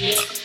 Yeah.